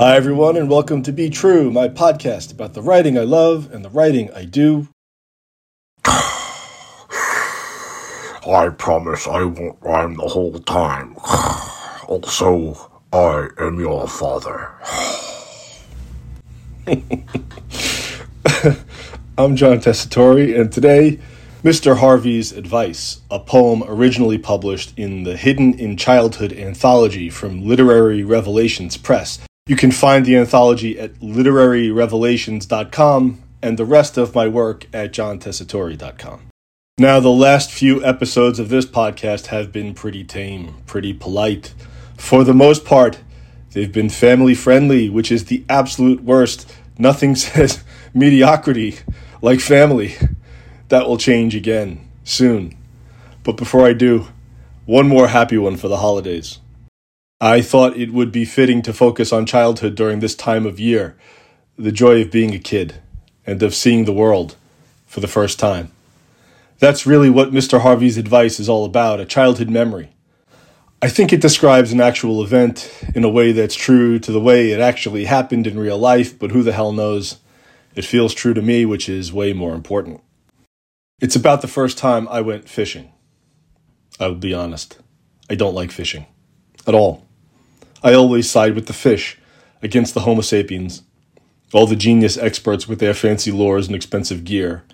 Hi, everyone, and welcome to Be True, my podcast about the writing I love and the writing I do. I promise I won't rhyme the whole time. Also, I am your father. I'm John Tessitore, and today, Mr. Harvey's Advice, a poem originally published in the Hidden in Childhood anthology from Literary Revelations Press. You can find the anthology at literaryrevelations.com and the rest of my work at johntessitore.com. Now, the last few episodes of this podcast have been pretty tame, pretty polite. For the most part, they've been family friendly, which is the absolute worst. Nothing says mediocrity like family. That will change again soon. But before I do, one more happy one for the holidays. I thought it would be fitting to focus on childhood during this time of year, the joy of being a kid, and of seeing the world for the first time. That's really what Mr. Harvey's advice is all about a childhood memory. I think it describes an actual event in a way that's true to the way it actually happened in real life, but who the hell knows? It feels true to me, which is way more important. It's about the first time I went fishing. I'll be honest. I don't like fishing. At all. I always side with the fish against the Homo sapiens, all the genius experts with their fancy lures and expensive gear.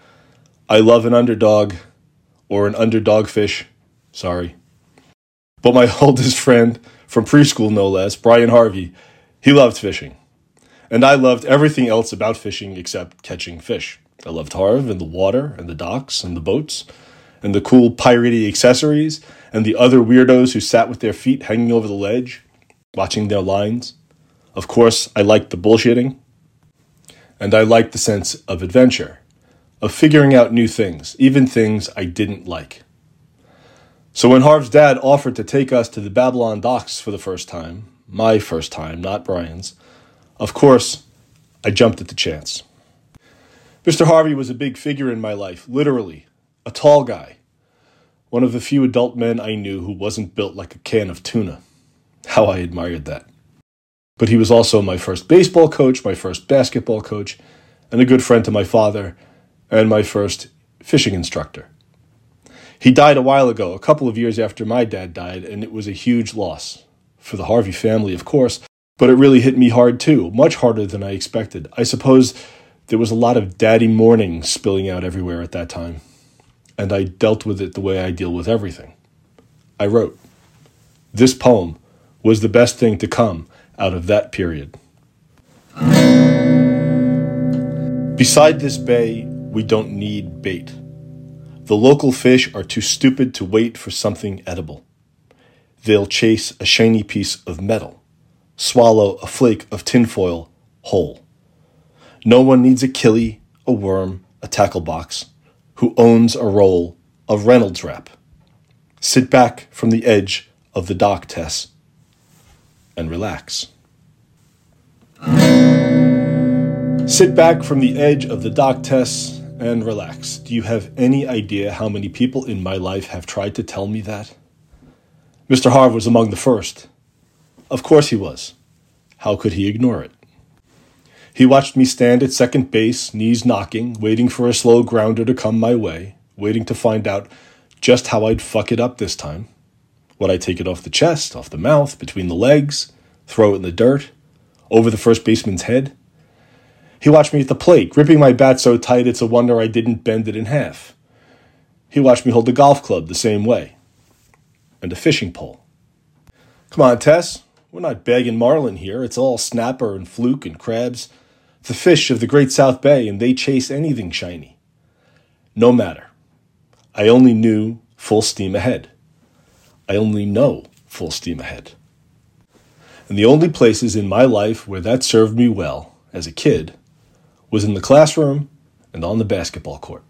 I love an underdog, or an underdog fish. Sorry. But my oldest friend, from preschool no less, Brian Harvey, he loved fishing. And I loved everything else about fishing except catching fish. I loved Harv and the water and the docks and the boats and the cool piratey accessories and the other weirdos who sat with their feet hanging over the ledge, watching their lines. Of course, I liked the bullshitting. And I liked the sense of adventure, of figuring out new things, even things I didn't like. So when Harv's dad offered to take us to the Babylon docks for the first time, my first time, not Brian's, of course, I jumped at the chance. Mr. Harvey was a big figure in my life, literally, a tall guy. One of the few adult men I knew who wasn't built like a can of tuna. How I admired that. But he was also my first baseball coach, my first basketball coach, and a good friend to my father, and my first fishing instructor. He died a while ago, a couple of years after my dad died, and it was a huge loss. For the Harvey family, of course, but it really hit me hard too, much harder than I expected. I suppose there was a lot of daddy mourning spilling out everywhere at that time, and I dealt with it the way I deal with everything. I wrote. This poem was the best thing to come out of that period. Beside this bay, we don't need bait. The local fish are too stupid to wait for something edible. They'll chase a shiny piece of metal, swallow a flake of tinfoil whole. No one needs a killie, a worm, a tackle box, who owns a roll of Reynolds wrap. Sit back from the edge of the dock, Tess, and relax. Sit back from the edge of the dock, Tess, and relax. Do you have any idea how many people in my life have tried to tell me that? Mr. Harv was among the first. Of course he was. How could he ignore it? He watched me stand at second base, knees knocking, waiting for a slow grounder to come my way, waiting to find out just how I'd fuck it up this time. Would I take it off the chest, off the mouth, between the legs, throw it in the dirt, over the first baseman's head? He watched me at the plate, gripping my bat so tight it's a wonder I didn't bend it in half. He watched me hold the golf club the same way, and a fishing pole. Come on, Tess. We're not bagging marlin here. It's all snapper and fluke and crabs the fish of the great South Bay, and they chase anything shiny. No matter. I only knew full steam ahead. I only know full steam ahead. And the only places in my life where that served me well as a kid was in the classroom and on the basketball court.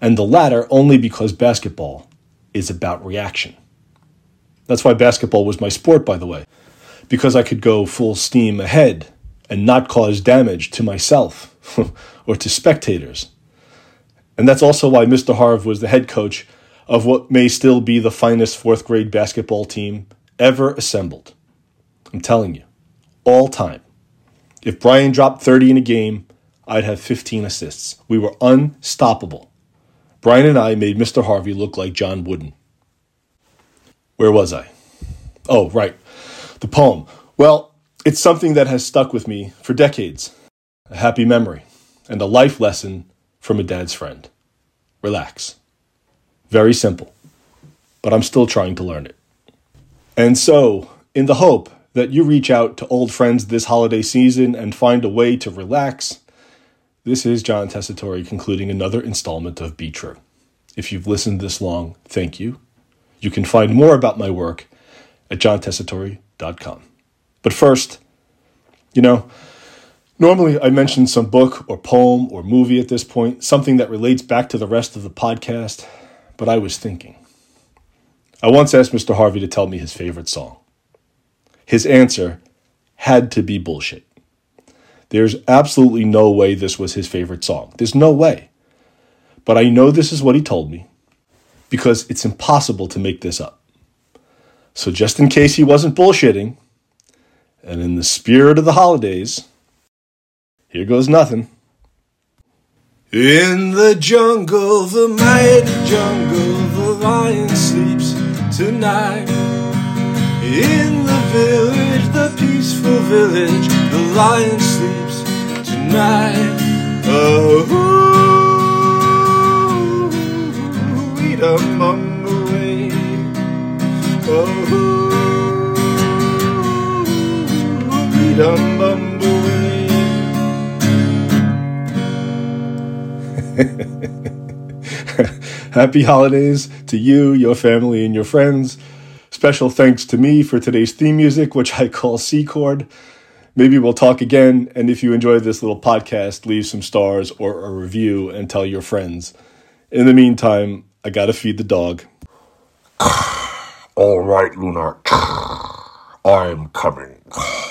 And the latter only because basketball is about reaction. That's why basketball was my sport, by the way, because I could go full steam ahead and not cause damage to myself or to spectators. And that's also why Mr. Harv was the head coach of what may still be the finest fourth grade basketball team ever assembled. I'm telling you, all time. If Brian dropped 30 in a game, I'd have 15 assists. We were unstoppable. Brian and I made Mr. Harvey look like John Wooden. Where was I? Oh, right. The poem. Well, it's something that has stuck with me for decades. A happy memory and a life lesson from a dad's friend. Relax. Very simple, but I'm still trying to learn it. And so, in the hope that you reach out to old friends this holiday season and find a way to relax, this is John Tessitore concluding another installment of Be True. If you've listened this long, thank you. You can find more about my work at johntessitore.com. But first, you know, normally I mention some book or poem or movie at this point, something that relates back to the rest of the podcast, but I was thinking. I once asked Mr. Harvey to tell me his favorite song. His answer had to be bullshit. There's absolutely no way this was his favorite song. There's no way. But I know this is what he told me because it's impossible to make this up. So, just in case he wasn't bullshitting, and in the spirit of the holidays, here goes nothing. In the jungle, the mighty jungle, the lion sleeps tonight. In the village, the peaceful village, the lion sleeps tonight. Happy holidays to you, your family, and your friends. Special thanks to me for today's theme music, which I call C chord. Maybe we'll talk again, and if you enjoyed this little podcast, leave some stars or a review and tell your friends. In the meantime, I gotta feed the dog. All right, Luna. I'm coming.